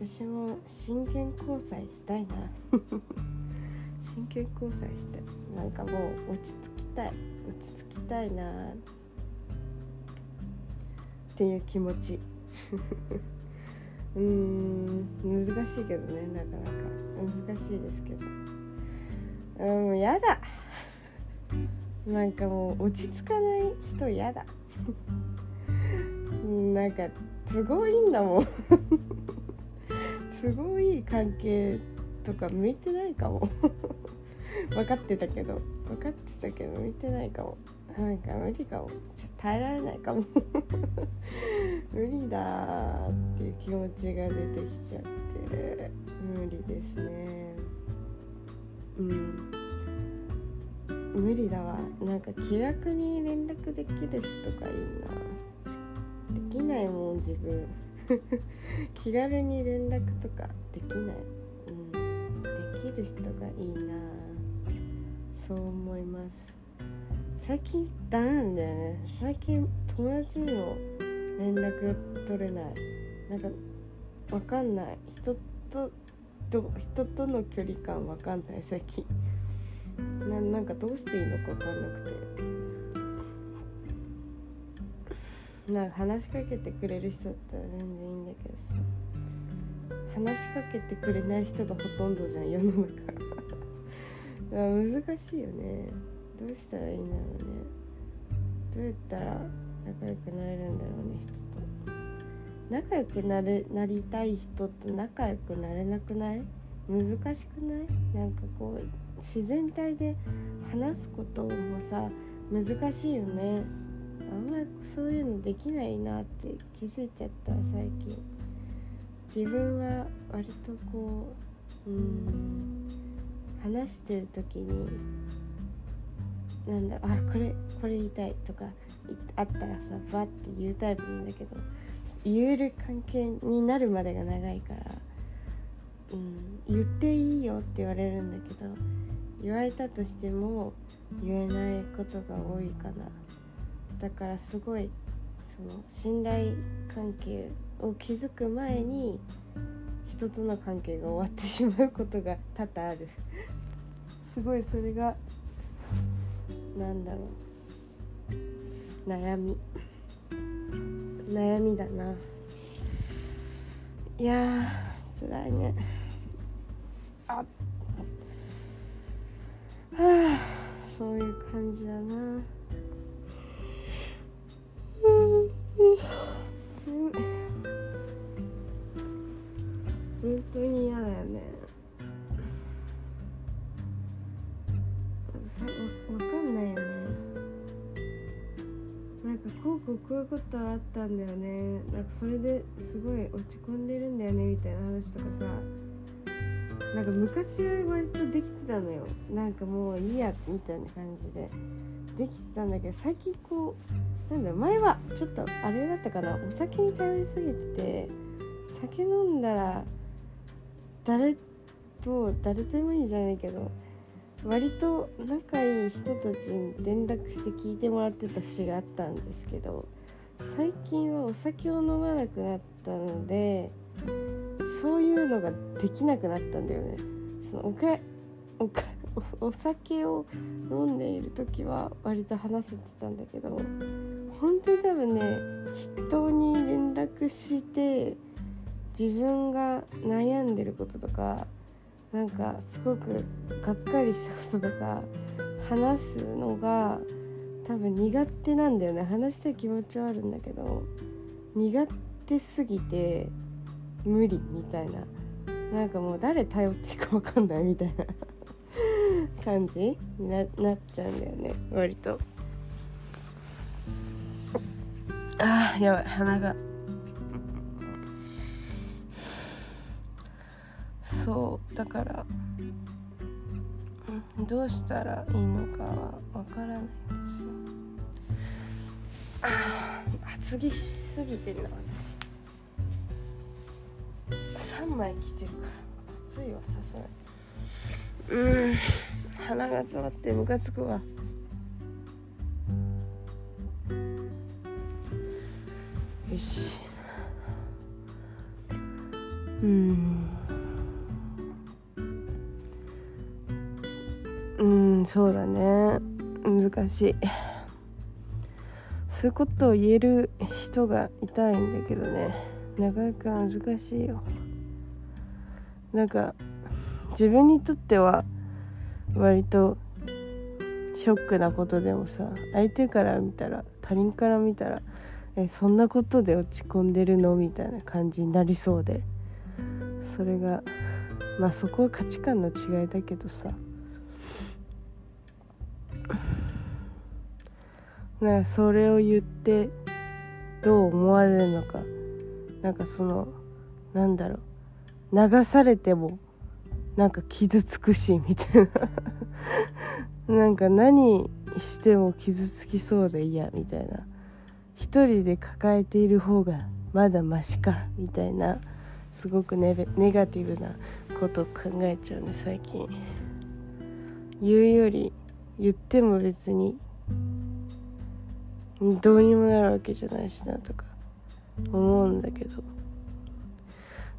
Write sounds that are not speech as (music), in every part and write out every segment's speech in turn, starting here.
私も真剣交際したいな。(laughs) 真剣交際してなんかもう落ち着きたい落ち着きたいなっていう気持ち。(laughs) うーん難しいけどねなかなか。難しいですけど。うんもうやだ。なんかもう落ち着かない人やだ。う (laughs) んなんか都合いいんだもん都合い関係とか向いてないかも。(laughs) 分かってたけど。分かってたけど向いてないかも。なんか無理かも。ちょっと耐えられないかも。(laughs) 無理だっていう気持ちが出てきちゃって。無理ですね。うん。無理だわ。なんか気楽に連絡できる人がいいな。できないもん自分。気軽に連絡とかできない、うん、できる人がいいなそう思います。最近ダメなんだよね。最近友達にも連絡取れない。なんかわかんない。人とど人との距離感わかんない最近。ななんかどうしていいのかわかんなくて。なんか話しかけてくれる人だったら全然いいんだけどさ。話しかけてくれない人がほとんどじゃん世の中。難しいよね。どうしたらいいんだろうね。どうやったら仲良くなれるんだろうね人と。仲良くなれなりたい人と仲良くなれなくない？難しくない？なんかこう自然体で話すこともさ難しいよね。あんまりそういうのできないなって気づいちゃった最近。自分は割とこううん話してる時になんだあこれこれ言いたいとかあったらさバッて言うタイプなんだけど言える関係になるまでが長いから、うん、言っていいよって言われるんだけど言われたとしても言えないことが多いかな。だからすごいその信頼関係を築く前に人との関係が終わってしまうことが多々ある。すごいそれがなんだろう。悩み。悩みだな。いやー辛いね。あはあそういう感じだな。本当に嫌だよね。わかんないよね。なんかこうこうこういうことあったんだよね。なんかそれですごい落ち込んでるんだよねみたいな話とかさ。なんか昔は割とできてたのよ。なんかもういいやみたいな感じで。できてたんだけど最近こうなんだ前はちょっとあれだったかなお酒に頼りすぎてて酒飲んだら誰と誰とでもいいじゃないけど割と仲いい人たちに連絡して聞いてもらってた節があったんですけど最近はお酒を飲まなくなったのでそういうのができなくなったんだよね。そのおかおかお酒を飲んでいる時は割と話せてたんだけど本当に多分ね人に連絡して自分が悩んでることとかなんかすごくがっかりしたこととか話すのが多分苦手なんだよね。話したい気持ちはあるんだけど苦手すぎて無理みたいな。なんかもう誰頼っていいか分かんないみたいな感じにななっちゃうんだよね割と。あーやばい鼻が。そうだからどうしたらいいのかはわからないんですよ。厚着しすぎてんな私。3枚着てるから暑いわさすがに。うん鼻が詰まってムカつくわ。し。うん。うんそうだね。難しい。そういうことを言える人がいたいんだけどね。なかなか難しいよ。なんか自分にとっては割とショックなことでもさ相手から見たら他人から見たらえそんなことで落ち込んでるの？みたいな感じになりそうで。それがまあそこは価値観の違いだけどさ。(laughs) なんかそれを言ってどう思われるのか。なんかそのなんだろう。流されてもなんか傷つくしみたいな。(laughs) なんか何しても傷つきそうで嫌みたいな。一人で抱えている方がまだマシかみたいなすごくネネガティブなことを考えちゃうね最近。言うより言っても別にどうにもなるわけじゃないしなとか思うんだけど。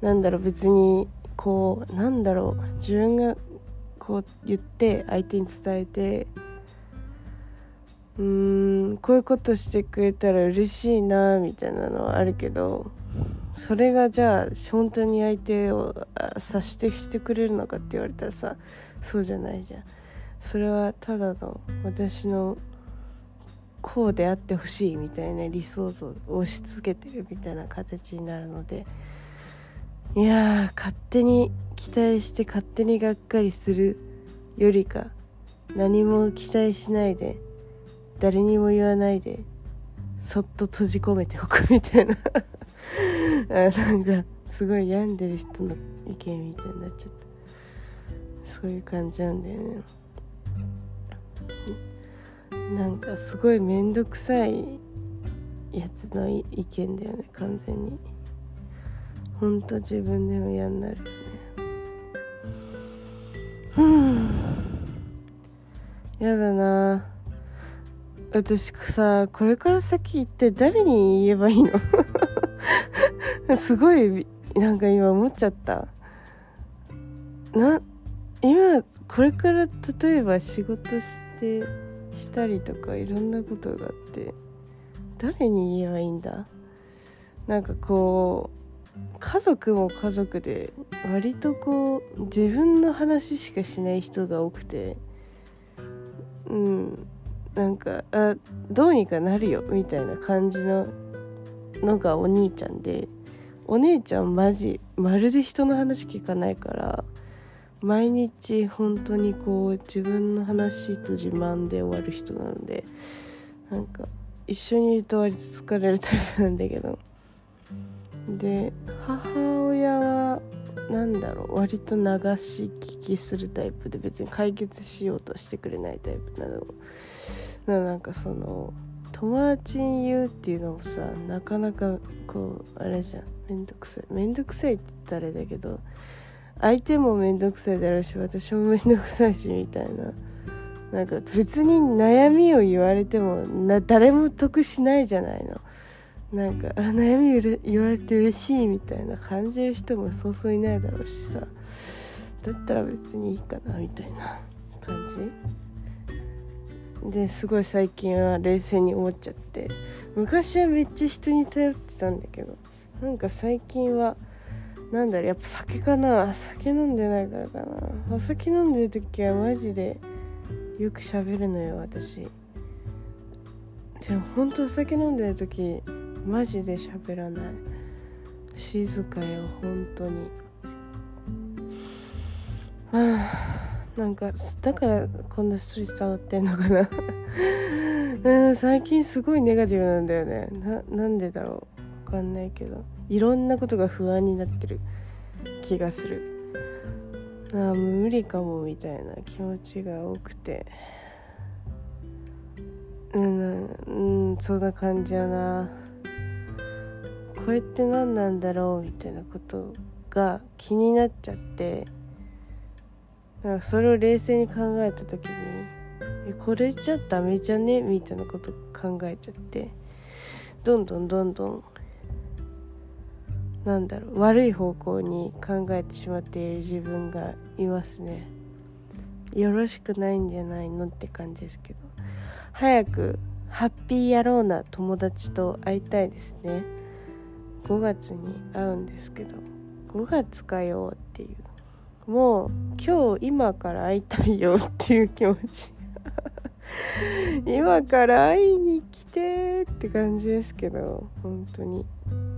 なんだろう別にこうなんだろう自分がこう言って相手に伝えてうーんこういうことしてくれたら嬉しいなみたいなのはあるけどそれがじゃあ本当に相手を察してしてくれるのかって言われたらさそうじゃないじゃん。それはただの私のこうであってほしいみたいな理想像を押し付けてるみたいな形になるのでいや勝手に期待して勝手にがっかりするよりか何も期待しないで誰にも言わないでそっと閉じ込めておくみたいな。(laughs) あなんかすごい病んでる人の意見みたいになっちゃった。そういう感じなんだよね。なんかすごい面倒くさいやつの意見だよね完全に。ほんと自分でも嫌になるよね。う。んやだな。私さこれから先一体誰に言えばいいの？(laughs) すごいなんか今思っちゃった。な今これから例えば仕事してしたりとかいろんなことがあって誰に言えばいいんだ？なんかこう家族も家族で割とこう自分の話しかしない人が多くてうん。なんかあどうにかなるよみたいな感じののがお兄ちゃんでお姉ちゃんマジまるで人の話聞かないから毎日本当にこう自分の話と自慢で終わる人なのでなんか一緒にいると割と疲れるタイプなんだけど。で母親は何だろう割と流し聞きするタイプで別に解決しようとしてくれないタイプなの。なんかその友達に言うっていうのもさなかなかこうあれじゃん。めんどくさい。めんどくさいって言ったらあれだけど相手もめんどくさいだろうし私もめんどくさいしみたいな。なんか別に悩みを言われてもな誰も得しないじゃないの。なんかあ悩み言われて嬉しいみたいな感じる人もそうそういないだろうしさ。だったら別にいいかなみたいな感じ。ですごい最近は冷静に思っちゃって。昔はめっちゃ人に頼ってたんだけどなんか最近はなんだろうやっぱ酒かな。酒飲んでないからかな。お酒飲んでる時はマジでよく喋るのよ私。でもほんとお酒飲んでる時マジで喋らない。静かよ本当に。あなんかだからこんなストレス溜まってんのかな。(laughs) うん最近すごいネガティブなんだよね。ななんでだろう。分かんないけど。いろんなことが不安になってる。気がする。ああ無理かもみたいな気持ちが多くて、うん、うんそんな感じやな。これって何なんだろうみたいなことが気になっちゃって。なんかそれを冷静に考えた時にえこれじゃダメじゃね？みたいなこと考えちゃってどんどんどんどんなんだろう悪い方向に考えてしまっている自分がいますね。よろしくないんじゃないのって感じですけど。早くハッピー野郎な友達と会いたいですね。5月に会うんですけど。5月かよっていう。もう今日今から会いたいよっていう気持ち。(laughs) 今から会いに来てって感じですけど本当に。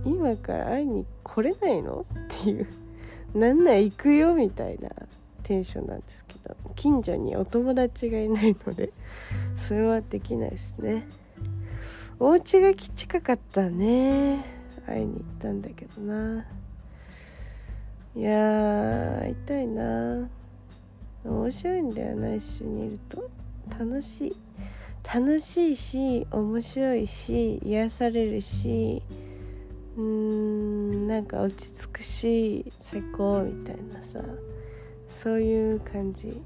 今から会いに来れないのっていう。なんなら行くよみたいなテンションなんですけど近所にお友達がいないので (laughs) それはできないですね。お家が近かったね。会いに行ったんだけどな。いや会いたいな。面白いんだよな一緒にいると。楽しい。楽しいし面白いし癒されるしうーんなんか落ち着くし最高みたいなさ。そういう感じ。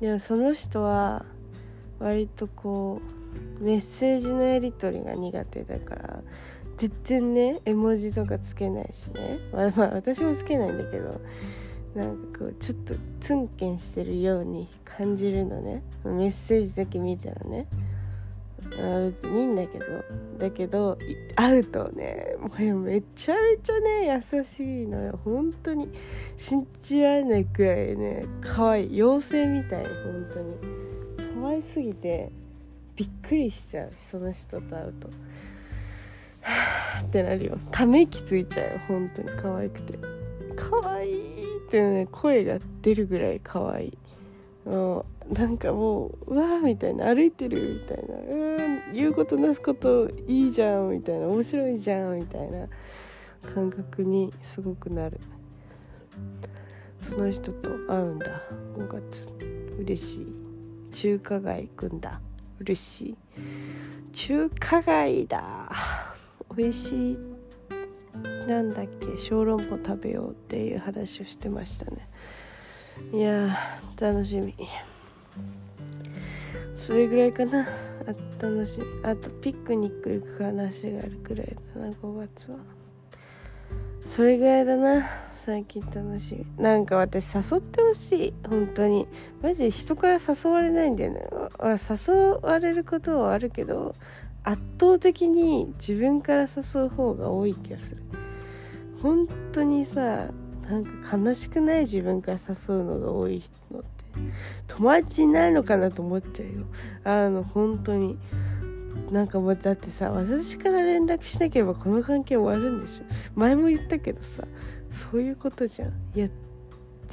でもその人は割とこうメッセージのやり取りが苦手だから全然ね絵文字とかつけないしね。まあ、まあ、私もつけないんだけどなんかこうちょっとツンケンしてるように感じるのね。メッセージだけ見たらね。別にいいんだけど。だけど会うとねもうめちゃめちゃね優しいのよ。本当に。信じられないくらいね可愛い。妖精みたい本当に。可愛すぎて。びっくりしちゃうその人と会うと。ってなるよ。ため息ついちゃうよ本当に。可愛くて。可愛いってね声が出るぐらい可愛い。うんなんかもううわーみたいな歩いてるみたいな。うん言うことなすこといいじゃんみたいな。面白いじゃんみたいな。感覚にすごくなる。その人と会うんだ。5月。嬉しい。中華街行くんだ。嬉しい。中華街だ。美味しい。なんだっけ？小籠包食べようっていう話をしてましたね。いや楽しみ。それぐらいかな。あ楽しみ。あとピクニック行く話があるくらいだな5月は。それぐらいだな。最近楽しみなんか私誘ってほしい。本当に。マジで人から誘われないんだよね。誘われることはあるけど圧倒的に自分から誘う方が多い気がする。本当にさなんか悲しくない自分から誘うのが多いのって友達いないのかなと思っちゃうよ。あの本当に。なんかもうだってさ私から連絡しなければこの関係終わるんでしょ。前も言ったけどさそういうことじゃん。いや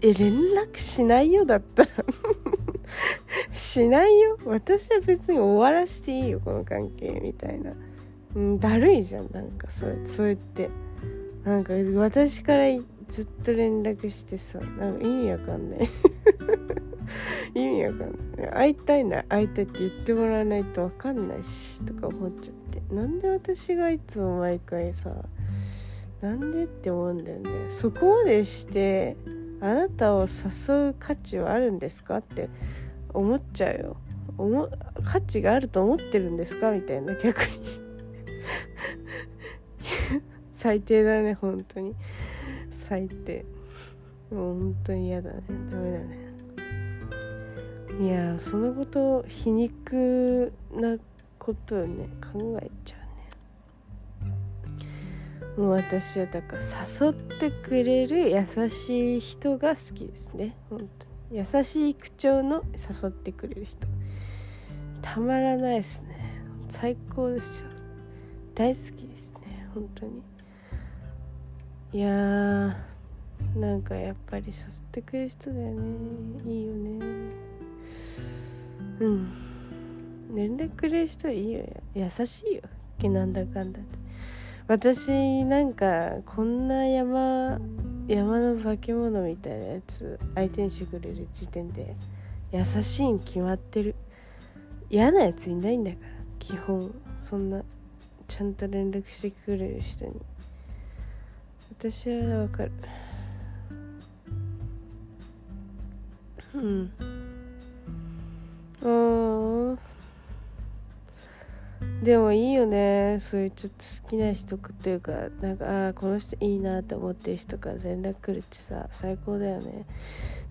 え連絡しないよだったら。(laughs) しないよ。私は別に終わらしていいよこの関係みたいな、うん、だるいじゃんなんか。それそうやって。なんか私からずっと連絡してさなんか意味わかんない。(laughs) 意味わかんない。会いたいな会いたいって言ってもらわないとわかんないしとか思っちゃって。なんで私がいつも毎回さなんでって思うんだよね。そこまでしてあなたを誘う価値はあるんですか？って思っちゃうよ。思価値があると思ってるんですか？みたいな逆に。(laughs) 最低だね本当に。最低。もう本当に嫌だね。ダメだね。いやそのこと皮肉なことをね考えちゃう。もう私はだから誘ってくれる優しい人が好きですね。本当に。優しい口調の誘ってくれる人。たまらないですね。最高ですよ。大好きですね。本当に。いやーなんかやっぱり誘ってくれる人だよね。いいよね。うん。連絡くれる人いいよ。優しいよ。なんだかんだって私なんかこんな山山の化け物みたいなやつ相手にしてくれる時点で優しいに決まってる。嫌なやついないんだから基本。そんなちゃんと連絡してくれる人に。私はわかる。うん。ああでもいいよね。そういうちょっと好きな人っていうかなんかああこの人いいなって思ってる人から連絡来るってさ最高だよね。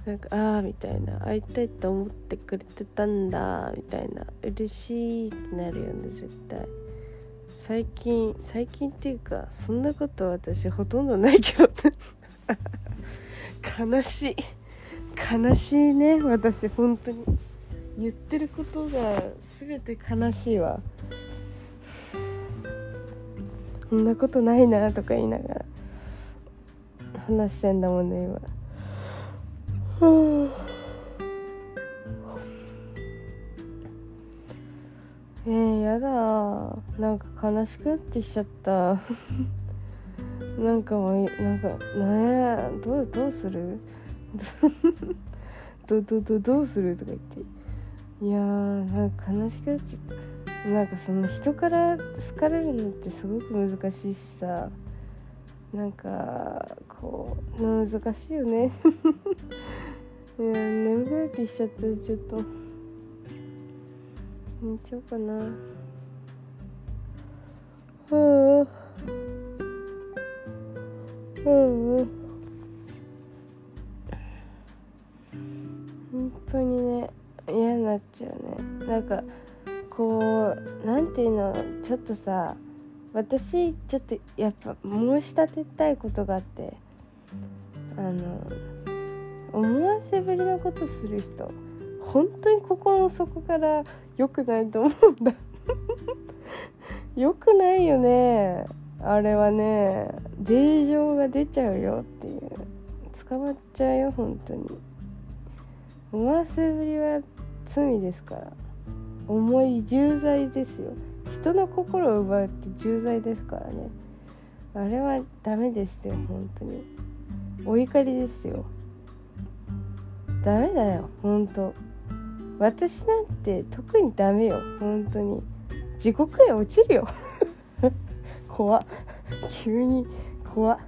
なんかああみたいな。会いたいって思ってくれてたんだみたいな。嬉しいってなるよね絶対。最近最近っていうかそんなこと私ほとんどないけど。(laughs) 悲しい。悲しいね私。本当に。言ってることが全て悲しいわ。そんなことないなとか言いながら話してんだもんね今。(sighs) えー、やだ。なんか悲しくなってきちゃった。(laughs) なんかもうなんかねえどうどうする？(laughs) どどどどうする？とか言って。いやーなんか悲しくなっちゃった。なんかその人から好かれるのってすごく難しいしさ。なんかこう難しいよね。(laughs) いや眠くなってきちゃった。ちょっと。寝ちゃおうかな。はあはあ本当にね嫌になっちゃうね。なんかこうなんていうのちょっとさ私ちょっとやっぱ申し立てたいことがあってあの思わせぶりなことする人本当に心の底から良くないと思うんだ。(laughs) 良くないよねあれはね。令状が出ちゃうよっていう。捕まっちゃうよ本当に。思わせぶりは罪ですから。重い重罪ですよ。人の心を奪うって重罪ですからね。あれはダメですよ本当に。お怒りですよ。ダメだよ本当。私なんて特にダメよ本当に。地獄へ落ちるよ。(laughs) 怖急に怖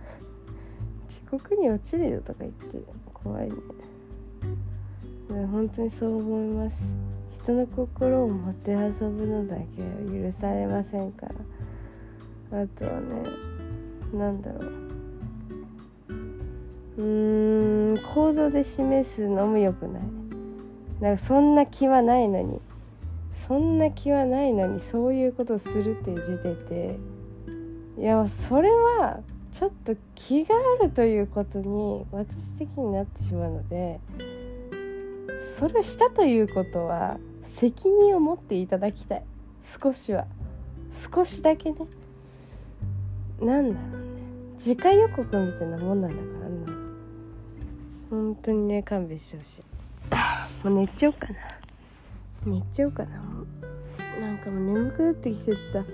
地獄に落ちるよとか言って怖いね。本当にそう思います。人の心をもてあそぶのだけ許されませんから。あとはね何だろう。うーん行動で示すのも良くない。なんかそんな気はないのに。そんな気はないのにそういうことをするっていう時点で。いやそれはちょっと気があるということに私的になってしまうのでそれをしたということは責任を持っていただきたい。少しは。少しだけね。なんだろうね。次回予告みたいなもんなんだからな本当にね勘弁してほしい。もう寝ちゃおうかな。寝ちゃおうかなもう。なんかもう眠くなってきてた。